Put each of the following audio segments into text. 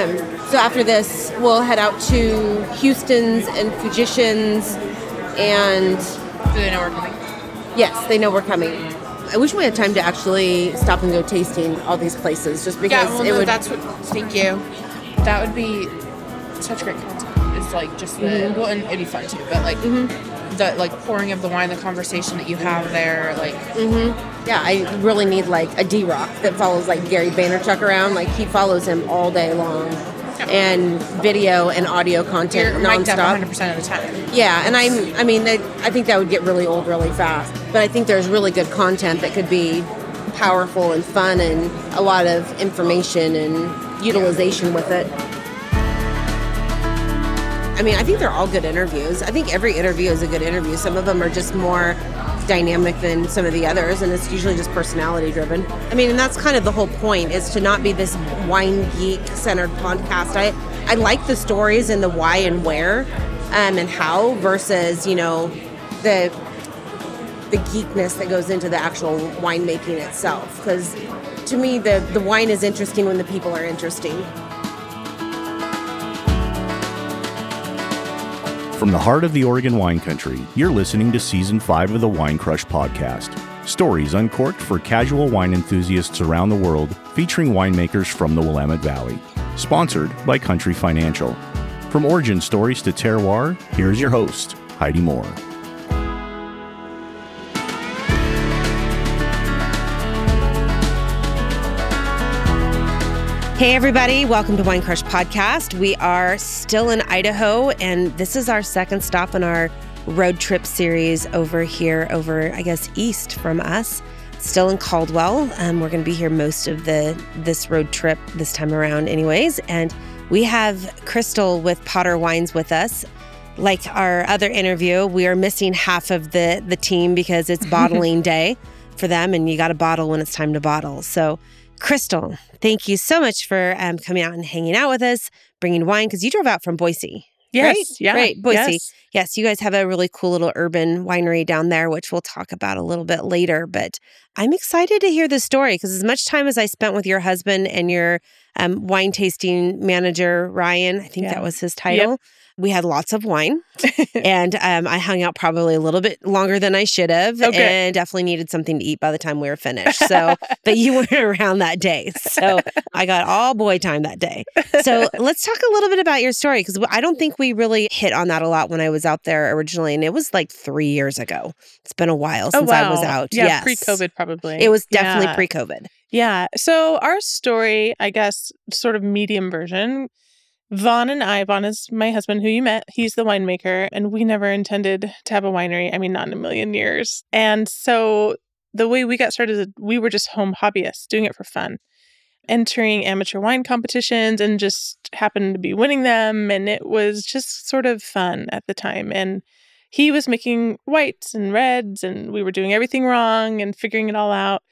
Um, so after this, we'll head out to Huston's and Fujishin's, and Do they know we're coming? yes, they know we're coming. I wish we had time to actually stop and go tasting all these places, just because Yeah, well, it no, would. that's what. Thank you. That would be such great content. It's like just the Mm-hmm. well, and it'd be fun too. But like the like pouring of the wine, the conversation that you have there, like yeah, I really need like a D Rock that follows like Gary Vaynerchuk around. Like he follows him all day long, and video and audio content you're mic'd 100 nonstop. percent of the time. Yeah, and I'm. I mean, I think that would get really old really fast. But I think there's really good content that could be powerful and fun, and a lot of information and utilization with it. I mean, I think they're all good interviews. I think every interview is a good interview. Some of them are just more dynamic than some of the others, and it's usually just personality driven. I mean, and that's kind of the whole point is to not be this wine geek centered podcast. I I like the stories and the why and where, um, and how versus you know the the geekness that goes into the actual winemaking itself. Because to me, the the wine is interesting when the people are interesting. From the heart of the Oregon wine country, you're listening to season 5 of the Wine Crush podcast. Stories uncorked for casual wine enthusiasts around the world, featuring winemakers from the Willamette Valley. Sponsored by Country Financial. From origin stories to terroir, here's your host, Heidi Moore. Hey, everybody, welcome to Wine Crush Podcast. We are still in Idaho, and this is our second stop in our road trip series over here, over, I guess, east from us. Still in Caldwell. Um, we're going to be here most of the this road trip this time around, anyways. And we have Crystal with Potter Wines with us. Like our other interview, we are missing half of the the team because it's bottling day for them, and you got to bottle when it's time to bottle. So, Crystal, thank you so much for um, coming out and hanging out with us, bringing wine because you drove out from Boise. Yes. right? Yeah. Right. Boise. Yes. Yes, you guys have a really cool little urban winery down there, which we'll talk about a little bit later. But I'm excited to hear the story because as much time as I spent with your husband and your um, wine tasting manager, Ryan, I think Yeah. that was his title. We had lots of wine, and um, I hung out probably a little bit longer than I should have, Okay. and definitely needed something to eat by the time we were finished. So, but you weren't around that day, so I got all boy time that day. So let's talk a little bit about your story because I don't think we really hit on that a lot when I was out there originally, and it was like three years ago. It's been a while since I was out. Oh, Yeah, yes. pre-COVID probably. It was definitely Yeah. pre-COVID. Yeah. So our story, I guess, sort of medium version. Vaughn and I, Vaughn is my husband who you met. He's the winemaker, and we never intended to have a winery. I mean, not in a million years. And so the way we got started is we were just home hobbyists doing it for fun, entering amateur wine competitions and just happened to be winning them. And it was just sort of fun at the time. And he was making whites and reds, and we were doing everything wrong and figuring it all out.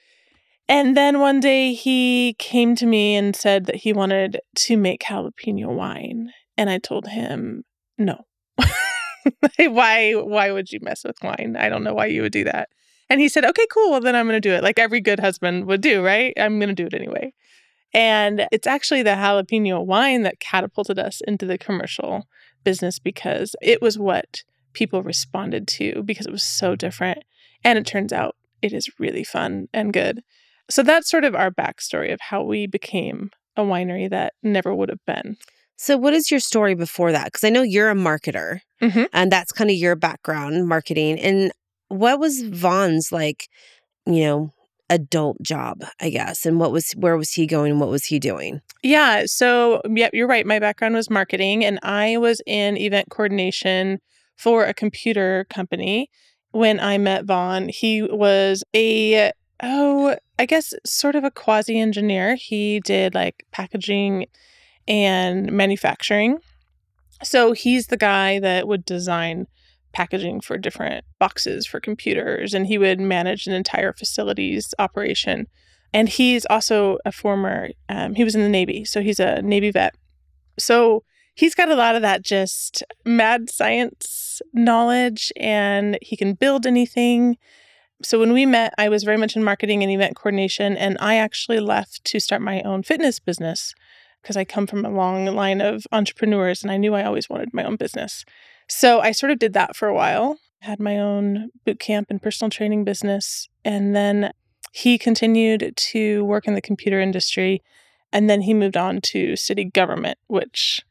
And then one day he came to me and said that he wanted to make jalapeno wine. And I told him, no. why why would you mess with wine? I don't know why you would do that. And he said, okay, cool. Well, then I'm going to do it like every good husband would do, right? I'm going to do it anyway. And it's actually the jalapeno wine that catapulted us into the commercial business because it was what people responded to because it was so different. And it turns out it is really fun and good. So that's sort of our backstory of how we became a winery that never would have been. So, what is your story before that? Because I know you're a marketer, Mhm. and that's kind of your background, marketing. And what was Vaughn's like, you know, adult job, I guess? And what was where was he going? What was he doing? Yeah. So, yeah, you're right. My background was marketing, and I was in event coordination for a computer company. When I met Vaughn, he was a, oh, I guess sort of a quasi engineer. He did like packaging and manufacturing. So, he's the guy that would design packaging for different boxes for computers, and he would manage an entire facilities operation. And he's also a former, um, he was in the Navy, so he's a Navy vet. So he's got a lot of that just mad science knowledge, and he can build anything. So when we met, I was very much in marketing and event coordination, and I actually left to start my own fitness business because I come from a long line of entrepreneurs and I knew I always wanted my own business. So I sort of did that for a while, had my own boot camp and personal training business. And then he continued to work in the computer industry. And then he moved on to city government, which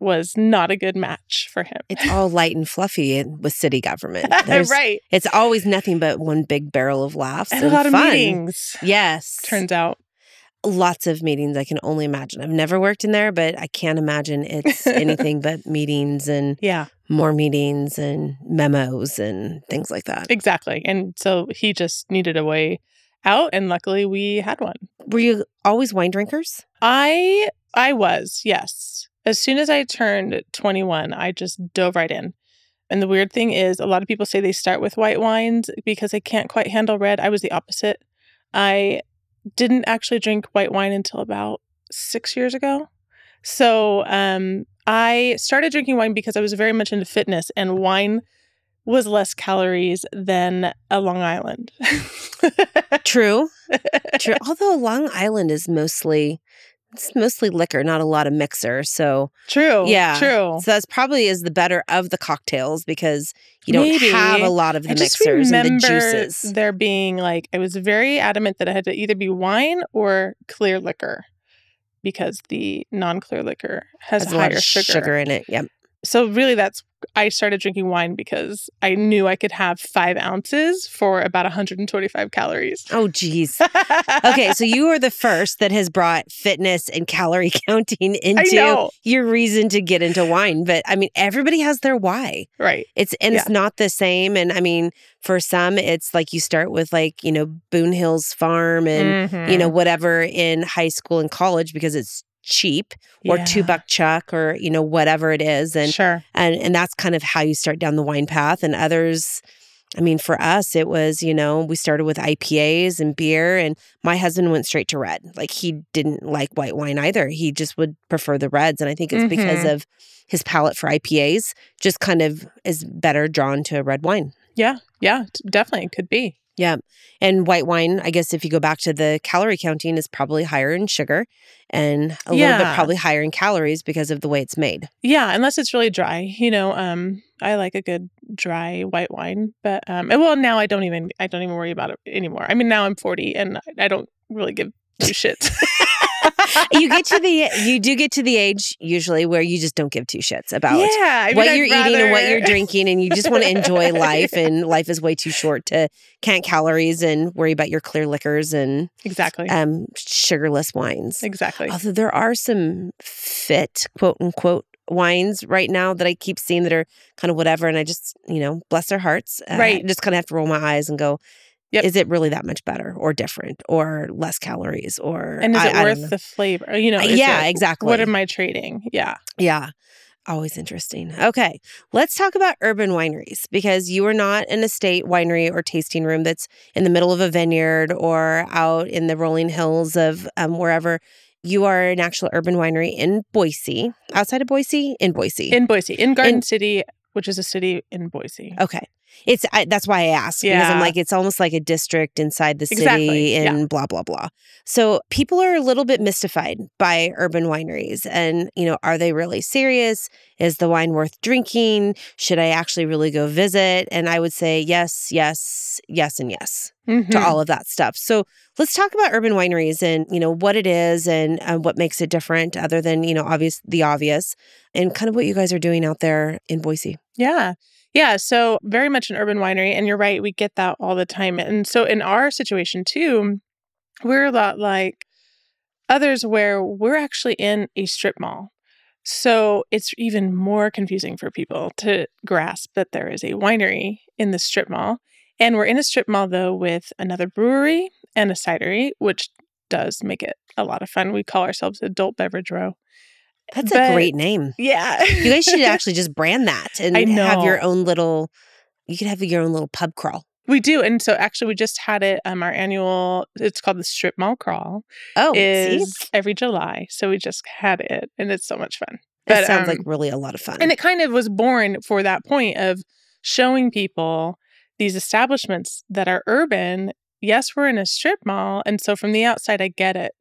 was not a good match for him. It's all light and fluffy with city government. Right. It's always nothing but one big barrel of laughs And and, a lot of meetings. Yes. Turns out. lots of meetings I can only imagine. I've never worked in there, but I can't imagine it's anything but meetings and Yeah, more meetings and memos and things like that. exactly. And so he just needed a way out. And luckily we had one. Were you always wine drinkers? I I was, yes. As soon as I turned 21, I just dove right in. And the weird thing is a lot of people say they start with white wines because they can't quite handle red. I was the opposite. I didn't actually drink white wine until about 6 years ago. So, um I started drinking wine because I was very much into fitness and wine was less calories than a Long Island. True. True. Although Long Island is mostly it's mostly liquor, not a lot of mixer. So True. Yeah. True. so that's probably is the better of the cocktails because you don't Maybe. have a lot of the I mixers and the remember juices. there being like I was very adamant that it had to either be wine or clear liquor because the non-clear liquor has, Has a a lot higher of sugar. sugar in it. Yep. So really, that's I started drinking wine because I knew I could have five ounces for about 125 calories. Oh, geez. okay, so you are the first that has brought fitness and calorie counting into your reason to get into wine. But I mean, everybody has their why. Right. It's and it's not the same. And I mean, for some, it's like you start with like you know Boone Hills Farm and you Mm-hmm. know whatever in high school and college because it's cheap or two buck chuck or you know whatever it is and sure. and and that's kind of how you start down the wine path and others i mean for us it was you know we started with ipas and beer and my husband went straight to red like he didn't like white wine either he just would prefer the reds and i think it's because mm-hmm. of his palate for ipas just kind of is better drawn to a red wine Yeah. Yeah. Definitely could be. Yeah and white wine i guess if you go back to the calorie counting is probably higher in sugar and a little bit probably higher in calories because of the way it's made Yeah, unless it's really dry. You know, um, I like a good dry white wine, but um, well, now I don't even I don't even worry about it anymore. I mean, now I'm 40 and I don't really give two shits. you get to the you do get to the age usually where you just don't give two shits about yeah, I mean, what I'd you're eating and what you're drinking and you just want to enjoy life and life is way too short to count calories and worry about your clear liquors and exactly, um sugarless wines exactly. although there are some fit quote unquote wines right now that I keep seeing that are kind of whatever and I just you know bless their hearts uh, Right. I just kind of have to roll my eyes and go Yep. is it really that much better or different or less calories or And is I- it I worth the flavor? You know, yeah it- exactly What am I trading? Yeah. Yeah. Always interesting. Okay. Let's talk about urban wineries because you are not an estate winery or tasting room that's in the middle of a vineyard or out in the rolling hills of um, wherever. You are an actual urban winery in Boise, outside of Boise, in Boise. In Boise, in Garden In- City, which is a city in Boise. okay. It's I, that's why I asked because I'm like it's almost like a district inside the city Exactly, yeah. and blah blah blah. So people are a little bit mystified by urban wineries and you know are they really serious? Is the wine worth drinking? Should I actually really go visit? And I would say yes, yes, yes and yes to Mhm. all of that stuff. So let's talk about urban wineries and you know what it is and uh, what makes it different other than you know obvious the obvious and kind of what you guys are doing out there in Boise. Yeah. Yeah. So, very much an urban winery. And you're right. We get that all the time. And so, in our situation, too, we're a lot like others where we're actually in a strip mall. So, it's even more confusing for people to grasp that there is a winery in the strip mall. And we're in a strip mall, though, with another brewery and a cidery, which does make it a lot of fun. We call ourselves Adult Beverage Row. That's But- a great name. Yeah. You guys should actually just brand that and have your own little. You could have your own little pub crawl. We do. And so actually we just had it um our annual it's called the Strip Mall Crawl Oh, is see, every July. So we just had it and it's so much fun. that but, sounds like um, really a lot of fun. And it kind of was born for that point of showing people these establishments that are urban. Yes, we're in a strip mall and so from the outside I get it.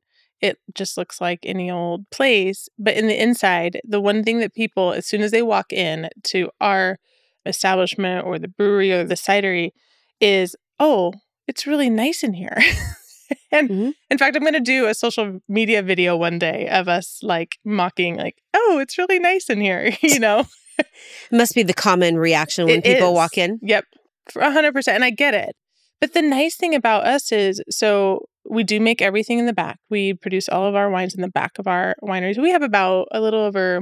It just looks like any old place. But in the inside, the one thing that people, as soon as they walk in to our establishment or the brewery or the cidery, is, oh, it's really nice in here. and Mhm. in fact, I'm going to do a social media video one day of us like mocking, like, oh, it's really nice in here, you know? It must be the common reaction when It people is. walk in. Yep, hundred percent. And I get it. But the nice thing about us is, so we do make everything in the back. We produce all of our wines in the back of our wineries. We have about a little over,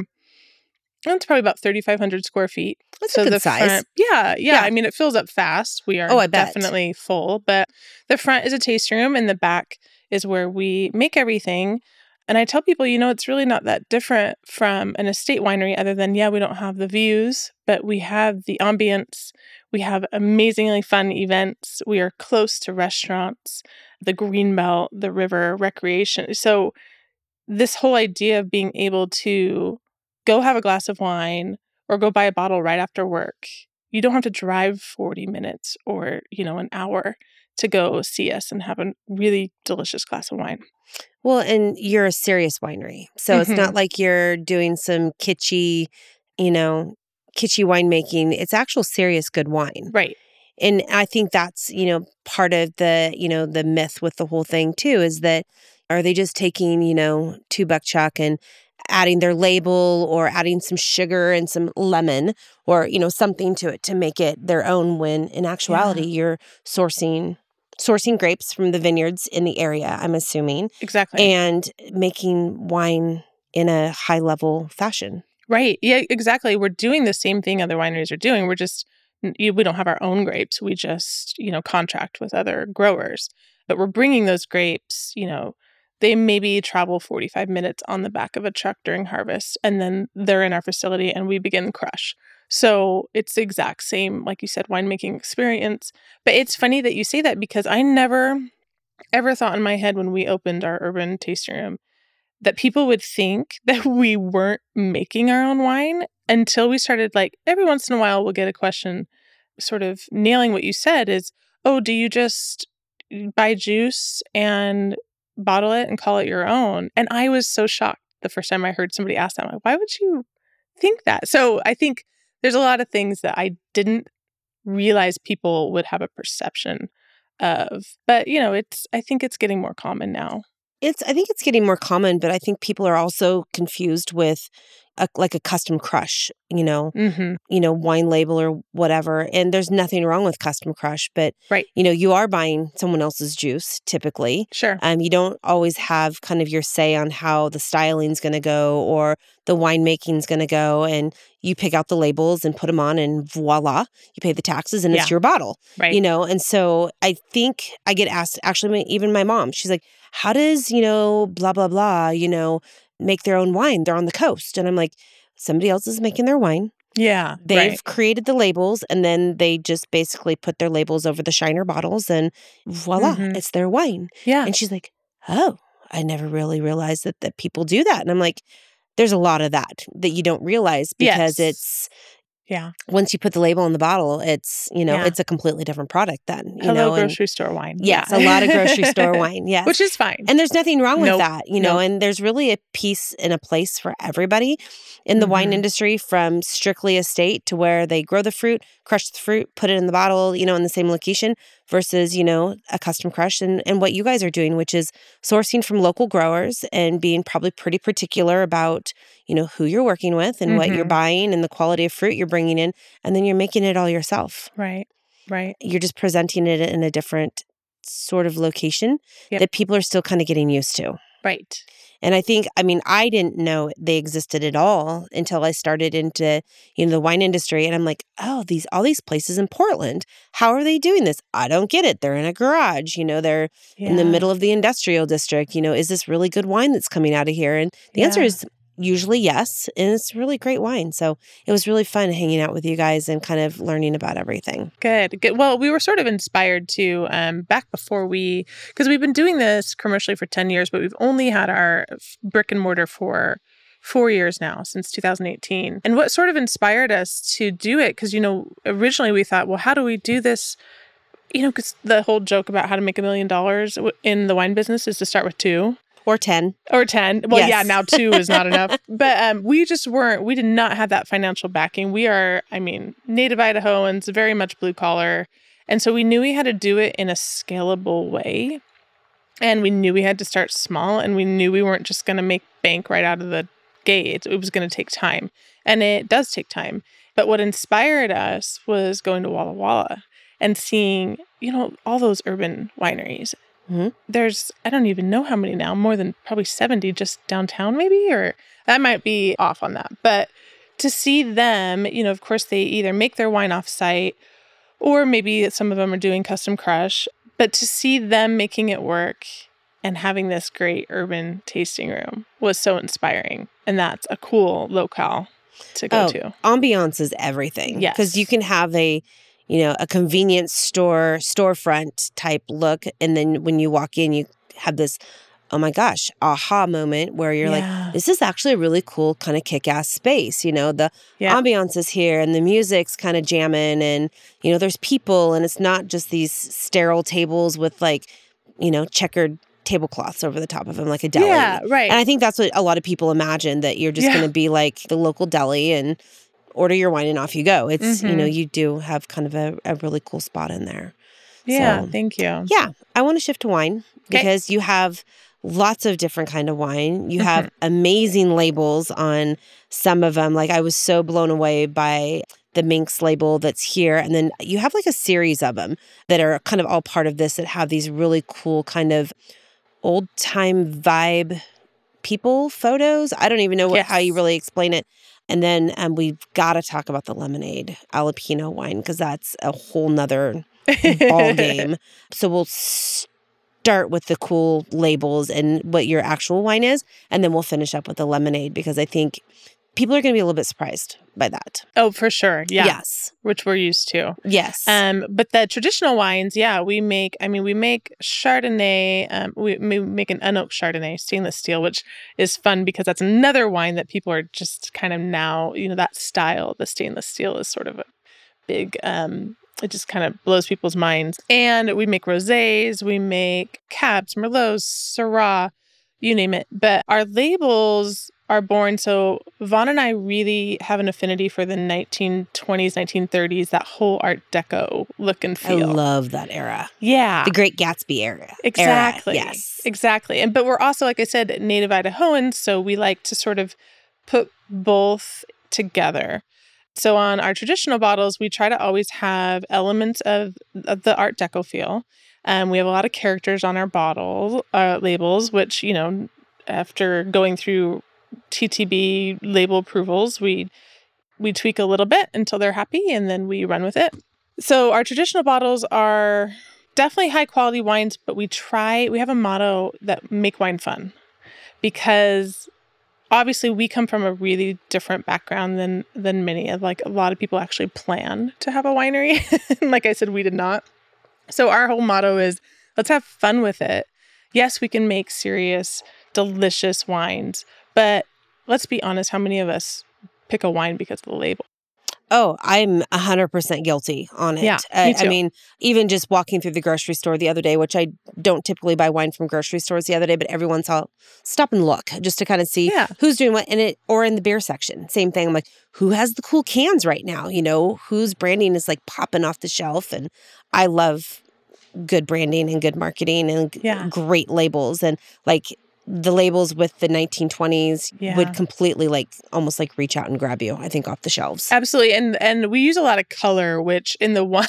it's probably about 3,500 square feet. That's a good the size. front, yeah, yeah, Yeah. I mean, it fills up fast. We are Oh, I bet. definitely full. But the front is a tasting room, and the back is where we make everything. And I tell people, you know, it's really not that different from an estate winery, other than, yeah, we don't have the views, but we have the ambience. We have amazingly fun events. We are close to restaurants, the green belt, the river, recreation. So, this whole idea of being able to go have a glass of wine or go buy a bottle right after work, you don't have to drive 40 minutes or, you know, an hour to go see us and have a really delicious glass of wine. Well, and you're a serious winery. So it's Mhm. not like you're doing some kitschy, you know, kitschy winemaking. It's actual serious good wine. Right. And I think that's, you know, part of the, you know, the myth with the whole thing too is that are they just taking, you know, two buck chuck and adding their label or adding some sugar and some lemon or, you know, something to it to make it their own when in actuality you're sourcing sourcing grapes from the vineyards in the area, I'm assuming, Exactly. and making wine in a high level fashion. Right. Yeah, exactly. We're doing the same thing other wineries are doing. We're just we don't have our own grapes. We just, you know, contract with other growers. But we're bringing those grapes, you know, they maybe travel 45 minutes on the back of a truck during harvest and then they're in our facility and we begin crush. So it's the exact same like you said winemaking experience. But it's funny that you say that because I never ever thought in my head when we opened our urban tasting room that people would think that we weren't making our own wine until we started like every once in a while we'll get a question sort of nailing what you said is oh do you just buy juice and bottle it and call it your own? And i was so shocked the first time i heard somebody ask that. I'm like why would you think that? So i think there's a lot of things that i didn't realize people would have a perception of but you know it's i think it's getting more common now. It's I think it's getting more common, but I think people are also confused with a, like a custom crush, you know, mm-hmm. you know, wine label or whatever. And there's nothing wrong with custom crush, but Right. you know, you are buying someone else's juice typically. sure Um, you don't always have kind of your say on how the styling's going to go or the winemaking's going to go, and you pick out the labels and put them on, and voila, you pay the taxes, and Yeah. it's your bottle right you know and so i think i get asked actually even my mom she's like how does you know blah blah blah you know make their own wine they're on the coast and i'm like somebody else is making their wine yeah they've right. created the labels and then they just basically put their labels over the shiner bottles and voila Mhm. it's their wine yeah and she's like oh i never really realized that that people do that and i'm like there's a lot of that that you don't realize because Yes. it's yeah once you put the label on the bottle it's you know Yeah. it's a completely different product then you hello know and- grocery store wine Yes, Yeah. a lot of grocery store wine. Yeah. which is fine and there's nothing wrong with Nope. that, you know, Nope. and there's really a piece and a place for everybody in the wine Mhm. industry from strictly estate to where they grow the fruit, crush the fruit, put it in the bottle, you know, in the same location versus, you know, a custom crush and, and what you guys are doing, which is sourcing from local growers and being probably pretty particular about, you know, who you're working with and what you're Mhm. buying and the quality of fruit you're bringing in. And then you're making it all yourself right right you're just presenting it in a different sort of location Yep. that people are still kind of getting used to. right And I think, I mean, I didn't know they existed at all until I started into, you know, the wine industry. And I'm like, oh, these, all these places in Portland, how are they doing this? I don't get it. They're in a garage, you know, they're in the middle of the industrial district. You know, is this really good wine that's coming out of here? And the answer is usually yes. And it's really great wine. So it was really fun hanging out with you guys and kind of learning about everything. Good, good. Well, we were sort of inspired to um, back before we, because we've been doing this commercially for 10 years, but we've only had our brick and mortar for four years now, since 2018. And what sort of inspired us to do it, because, you know, originally we thought, well, how do we do this? You know, because the whole joke about how to make a million dollars in the wine business is to start with two. Or 10. or 10 well yeah now two is not enough. But um, we just weren't we did not have that financial backing. We are i mean native idahoans very much blue collar. And so we knew we had to do it in a scalable way. And we knew we had to start small and we knew we weren't just going to make bank right out of the gate. It was going to take time. And it does take time. But what inspired us was going to walla walla and seeing you know all those urban wineries Mhm. there's i don't even know how many now more than probably 70 just downtown maybe or that might be off on that but to see them you know of course they either make their wine off site or maybe some of them are doing custom crush but to see them making it work and having this great urban tasting room was so inspiring and that's a cool locale to go Oh, to Ambiance is everything. Yes. Because you can have a, you know, a convenience store, storefront type look. And then when you walk in, you have this, oh my gosh, aha moment where you're Yeah. like, this is actually a really cool kind of kick ass space. You know, the Yeah. ambiance is here and the music's kind of jamming and, you know, there's people and it's not just these sterile tables with like, you know, checkered tablecloths over the top of them like a deli. yeah right And I think that's what a lot of people imagine that you're just Yeah. going to be like the local deli and order your wine and off you go. It's, you know, Mhm. you do have kind of a, a really cool spot in there. yeah so- thank you Yeah. I want to shift to wine 'Kay. because you have lots of different kind of wine. You have Mm-hmm. amazing labels on some of them. Like I was so blown away by the Minx label that's here. And then you have like a series of them that are kind of all part of this that have these really cool kind of old time vibe people photos. I don't even know what, how you really explain it. And then um, we've got to talk about the lemonade jalapeno wine because that's a whole nother ball game. So we'll start with the cool labels and what your actual wine is, and then we'll finish up with the lemonade because I think people are going to be a little bit surprised by that. oh for sure yeah Yes. which we're used to Yes. Um, but the traditional wines, yeah, we make. I mean, we make Chardonnay. Um, we, we make an unoaked Chardonnay, stainless steel, which is fun because that's another wine that people are just kind of now. You know, that style, the stainless steel, is sort of a big. Um, it just kind of blows people's minds. And we make rosés, we make cabs, merlots, syrah, you name it. But our labels are born. So Vaughn and I really have an affinity for the 1920s, 1930s, that whole Art Deco look and feel. I love that era. yeah. The Great Gatsby era. era. Exactly. Yes. Exactly. And but we're also, like I said, native Idahoans, so we like to sort of put both together. So on our traditional bottles, we try to always have elements of, of the Art Deco feel. Um, we have a lot of characters on our bottle uh, labels, which you know, after going through TTB label approvals, we we tweak a little bit until they're happy, and then we run with it. So our traditional bottles are definitely high quality wines, but we try. We have a motto that make wine fun, because obviously we come from a really different background than than many of like a lot of people actually plan to have a winery. Like I said, we did not. So our whole motto is let's have fun with it. Yes, we can make serious, delicious wines, but let's be honest, how many of us pick a wine because of the label? Oh, I'm 100% guilty on it. Yeah, me I too. mean, even just walking through the grocery store the other day, which I don't typically buy wine from grocery stores the other day, but everyone saw stop and look just to kind of see Yeah. who's doing what in it or in the beer section. Same thing. I'm like, who has the cool cans right now? You know, whose branding is like popping off the shelf? And I love good branding and good marketing and Yeah. great labels. And like the labels with the 1920s Yeah. would completely like almost like reach out and grab you, I think, off the shelves. Absolutely, and and we use a lot of color, which in the wine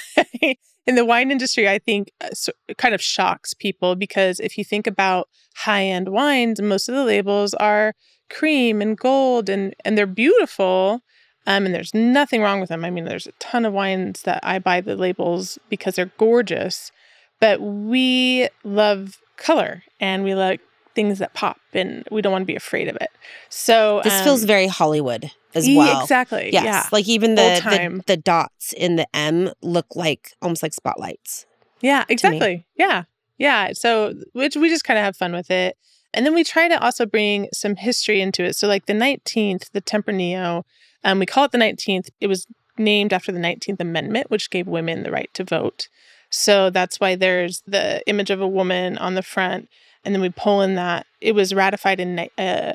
in the wine industry, I think, uh, kind of shocks people because if you think about high end wines, most of the labels are cream and gold, and and they're beautiful. Um, and there's nothing wrong with them. I mean, there's a ton of wines that I buy the labels because they're gorgeous, but we love color and we like things that pop, and we don't want to be afraid of it. So This um, feels very Hollywood as well. Exactly. Yes. Yeah. Like even the, the the dots in the M look like almost like spotlights. Yeah, exactly. Yeah. Yeah. So which we just kind of have fun with it. And then we try to also bring some history into it. So like the 19th, the Tempranillo, um, we call it the 19th. It was named after the 19th Amendment, which gave women the right to vote. So that's why there's the image of a woman on the front. And then we pull in that. It was ratified in ni- uh,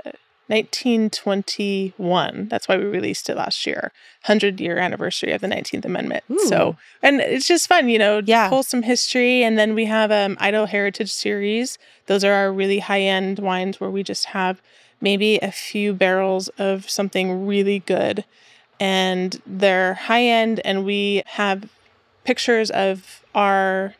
1921. That's why we released it last year, 100 year anniversary of the 19th Amendment. So, and it's just fun, you know, Yeah. pull some history. And then we have um, Idaho Heritage Series. Those are our really high end wines where we just have maybe a few barrels of something really good. And they're high end, and we have pictures of our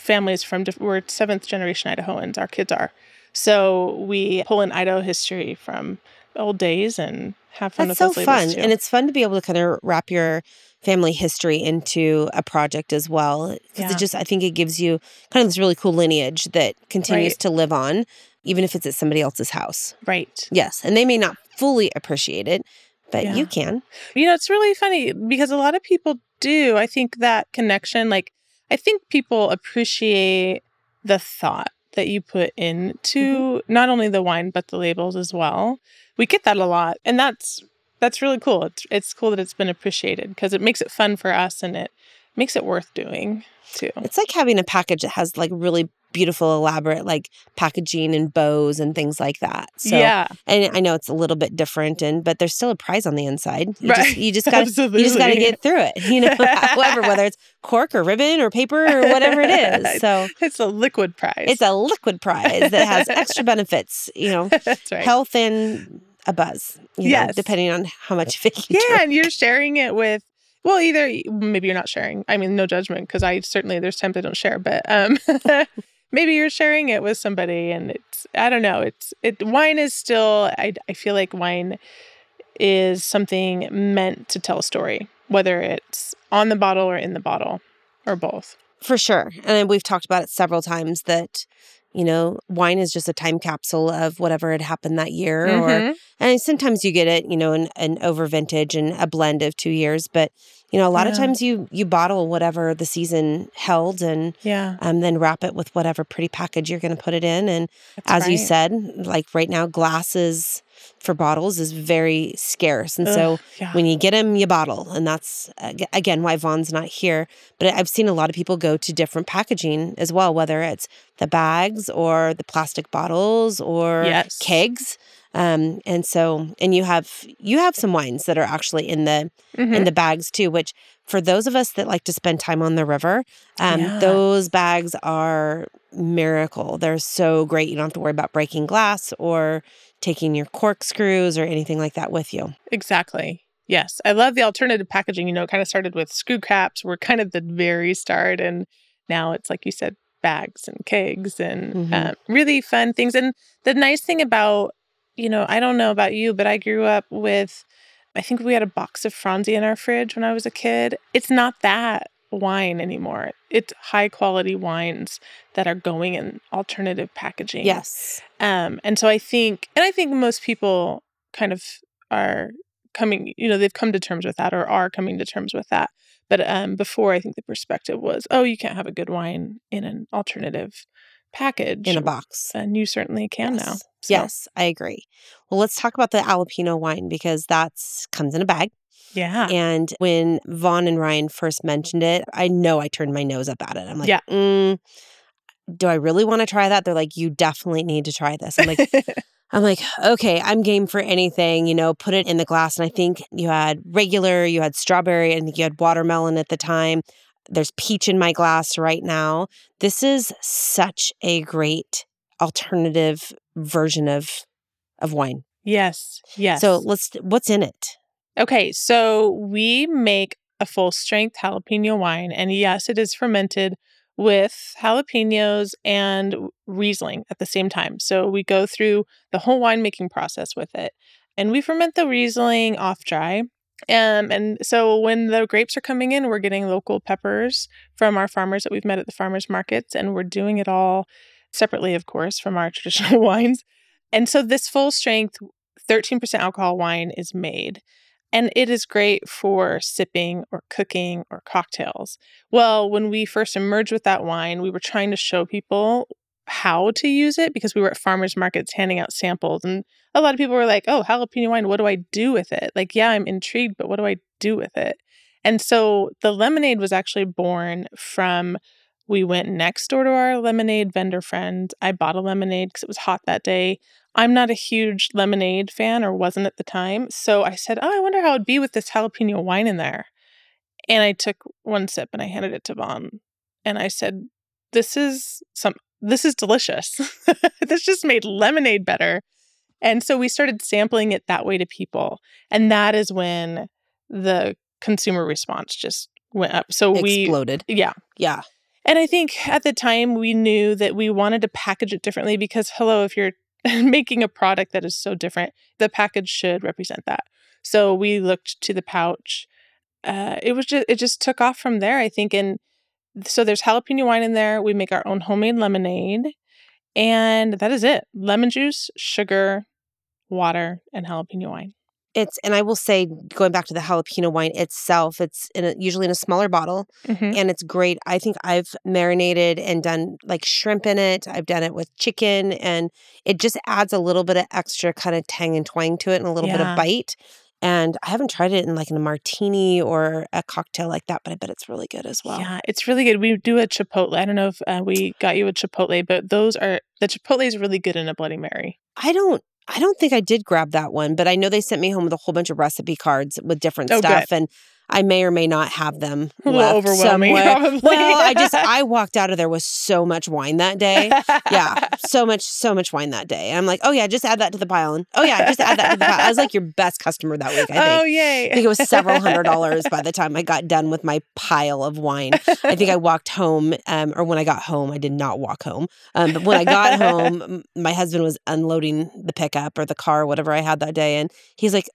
families from diff- we're seventh generation Idahoans. Our kids are, so we pull in Idaho history from old days and have fun That's so fun. And it's fun to be able to kind of wrap your family history into a project as well. Because Yeah. it just, I think it gives you kind of this really cool lineage that continues Right. to live on, even if it's at somebody else's house. right. Yes. And they may not fully appreciate it, but Yeah. you can. You know, it's really funny because a lot of people do. I think that connection, like, I think people appreciate the thought that you put into mm-hmm. not only the wine but the labels as well. We get that a lot, and that's that's really cool. It's it's cool that it's been appreciated because it makes it fun for us and it makes it worth doing too. It's like having a package that has like really beautiful, elaborate like packaging and bows and things like that. So, yeah, and I know it's a little bit different, and but there's still a prize on the inside. You Right. just you just got you just got to get through it. You know, however, whether it's cork or ribbon or paper or whatever it is. So it's a liquid prize. it's a liquid prize that has extra benefits. You know, that's right. health and a buzz. You know, Yes. depending on how much of it you yeah, drink. and you're sharing it with well, either maybe you're not sharing. I mean, no judgment because I certainly there's times I don't share, but um, maybe you're sharing it with somebody, and it's I don't know. It's it wine is still I I feel like wine is something meant to tell a story, whether it's on the bottle or in the bottle or both. For sure. And we've talked about it several times that, you know, wine is just a time capsule of whatever had happened that year. Or Mhm. and sometimes you get it, you know, an, an over vintage and a blend of two years. But, you know, a lot of times you you bottle whatever the season held and yeah, um, then wrap it with whatever pretty package you're going to put it in. And that's as you said, like right now, glasses for bottles is very scarce. And so yeah. when you get them, you bottle. And that's, again, why Vaughn's not here. But I've seen a lot of people go to different packaging as well, whether it's the bags or the plastic bottles or Yes. kegs. Um, and so, and you have you have some wines that are actually in the Mhm. in the bags too, which for those of us that like to spend time on the river, um, Yeah. those bags are miracle. They're so great. You don't have to worry about breaking glass or taking your corkscrews or anything like that with you. Exactly. Yes. I love the alternative packaging. You know, it kind of started with screw caps. We're kind of the very start. And now it's like you said, bags and kegs and Mhm. um, really fun things. And the nice thing about, you know, I don't know about you, but I grew up with, I think we had a box of Franzia in our fridge when I was a kid. It's not that wine anymore. It's high quality wines that are going in alternative packaging. Yes. Um, and so I think, and I think most people kind of are coming, you know, they've come to terms with that or are coming to terms with that. But um, before, I think the perspective was, oh, you can't have a good wine in an alternative package. In a box. And you certainly can now. Yes. So, Yes, I agree. Well, let's talk about the jalapeno wine because that's comes in a bag. Yeah. And when Vaughn and Ryan first mentioned it, I know I turned my nose up at it. I'm like, Yeah. mm, do I really want to try that? They're like, you definitely need to try this. I'm like, I'm like, okay, I'm game for anything, you know, put it in the glass. And I think you had regular, you had strawberry, I think you had watermelon at the time. There's peach in my glass right now. This is such a great alternative version of of wine. yes. Yes. So let's what's in it? Okay, so we make a full strength jalapeno wine. And yes, it is fermented with jalapenos and Riesling at the same time. So we go through the whole winemaking process with it. And we ferment the Riesling off dry. Um, and so when the grapes are coming in, we're getting local peppers from our farmers that we've met at the farmers markets. And we're doing it all separately, of course, from our traditional wines. And so this full strength 13% alcohol wine is made. And it is great for sipping or cooking or cocktails. Well, when we first emerged with that wine, we were trying to show people how to use it because we were at farmers markets handing out samples. And a lot of people were like, oh, jalapeno wine, what do I do with it? Like, yeah, I'm intrigued, but what do I do with it? And so the lemonade was actually born from We went next door to our lemonade vendor friend. I bought a lemonade because it was hot that day. I'm not a huge lemonade fan or wasn't at the time. So I said, Oh, I wonder how it'd be with this jalapeno wine in there. And I took one sip and I handed it to Vaughn. And I said, This is some this is delicious. this just made lemonade better. And so we started sampling it that way to people. And that is when the consumer response just went up. So we Exploded. yeah. Yeah. And I think at the time we knew that we wanted to package it differently because hello, if you're making a product that is so different, the package should represent that. So we looked to the pouch. Uh, it was just it just took off from there, I think. And so there's jalapeno wine in there. We make our own homemade lemonade, and that is it: lemon juice, sugar, water, and jalapeno wine. It's and I will say, going back to the jalapeno wine itself, it's in a, usually in a smaller bottle, Mhm. and it's great. I think I've marinated and done like shrimp in it. I've done it with chicken, and it just adds a little bit of extra kind of tang and twang to it, and a little bit of bite. And I haven't tried it in like in a martini or a cocktail like that, but I bet it's really good as well. Yeah, it's really good. We do a chipotle. I don't know if uh, we got you a chipotle, but those are the chipotle is really good in a Bloody Mary. I don't. I don't think I did grab that one, but I know they sent me home with a whole bunch of recipe cards with different Oh, good. stuff, and I may or may not have them A left overwhelming, somewhere. probably. Well, I just I walked out of there with so much wine that day. Yeah, so much, so much wine that day. And I'm like, oh yeah, just add that to the pile. And oh yeah, just add that to the pile. I was like your best customer that week. I think. Oh yay! I think it was several hundred dollars by the time I got done with my pile of wine. I think I walked home, um, or when I got home, I did not walk home. Um, but when I got home, my husband was unloading the pickup or the car, whatever I had that day, and he's like,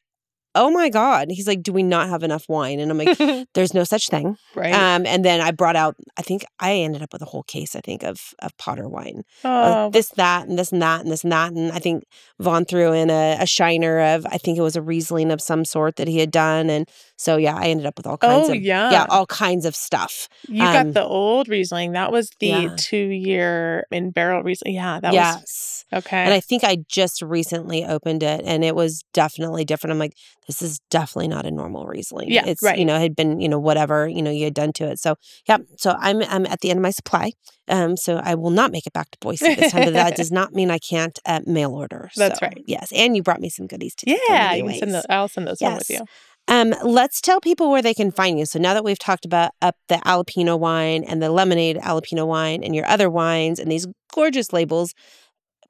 "Oh my god!" He's like, "Do we not have enough wine?" And I'm like, "There's no such thing." right. Um, and then I brought out, I think I ended up with a whole case, I think, of of Potter wine. Uh, oh, this, that, and this and that, and this and that. And I think Vaughn threw in a, a shiner of, I think it was a Riesling of some sort that he had done. And so, yeah, I ended up with all kinds oh of, yeah. yeah, all kinds of stuff. you got um, the old Riesling. That was the Yeah. two-year in barrel Riesling. Yeah, that yes. was okay. And I think I just recently opened it and it was definitely different. I'm like, this is definitely not a normal Riesling. Yeah, It's, right. you know, had been, you know, whatever, you know, you had done to it. So, yeah. So I'm, I'm at the end of my supply. Um, so I will not make it back to Boise this time, but that does not mean I can't uh, mail order. That's So, right. Yes. And you brought me some goodies to take home yeah, you can send those, I'll send those home with you. Um, let's tell people where they can find you. So now that we've talked about up the jalapeno wine and the lemonade jalapeno wine and your other wines and these gorgeous labels,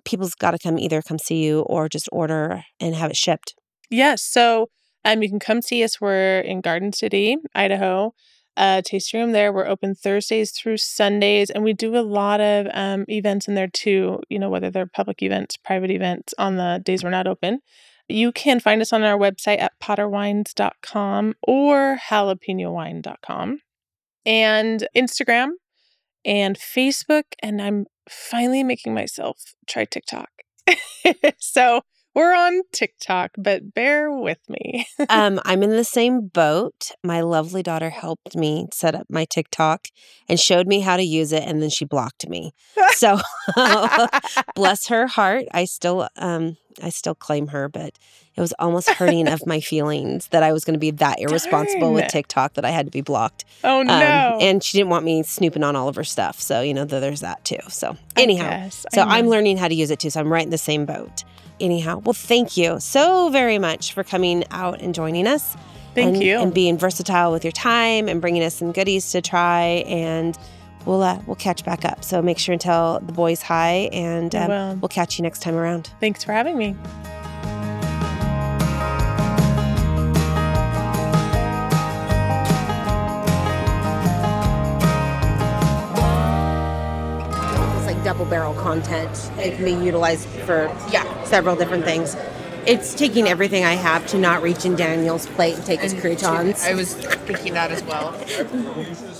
people's got to come either come see you or just order and have it shipped. Yes. So um, you can come see us. We're in Garden City, Idaho. Uh, tasting room there. We're open Thursdays through Sundays, and we do a lot of um, events in there too. You know, whether they're public events, private events on the days we're not open. You can find us on our website at potterwines.com or jalapenowine.com and Instagram and Facebook. And I'm finally making myself try TikTok. so we're on TikTok, but bear with me. um, I'm in the same boat. My lovely daughter helped me set up my TikTok and showed me how to use it, and then she blocked me. So bless her heart. I still um I still claim her, but it was almost hurting of my feelings that I was going to be that irresponsible with TikTok that I had to be blocked. oh Um, no. and she didn't want me snooping on all of her stuff. So, you know, there's that too. So, anyhow, so I'm learning how to use it too. So I'm right in the same boat. Anyhow, well, thank you so very much for coming out and joining us. Thank and, you. And being versatile with your time and bringing us some goodies to try. And we'll uh, we'll catch back up. So make sure and tell the boys hi, and um, will. we'll catch you next time around. Thanks for having me. It's like double barrel content. It can be utilized for Yeah. several different things. It's taking everything I have to not reach in Daniel's plate and take his croutons. I was thinking that as well.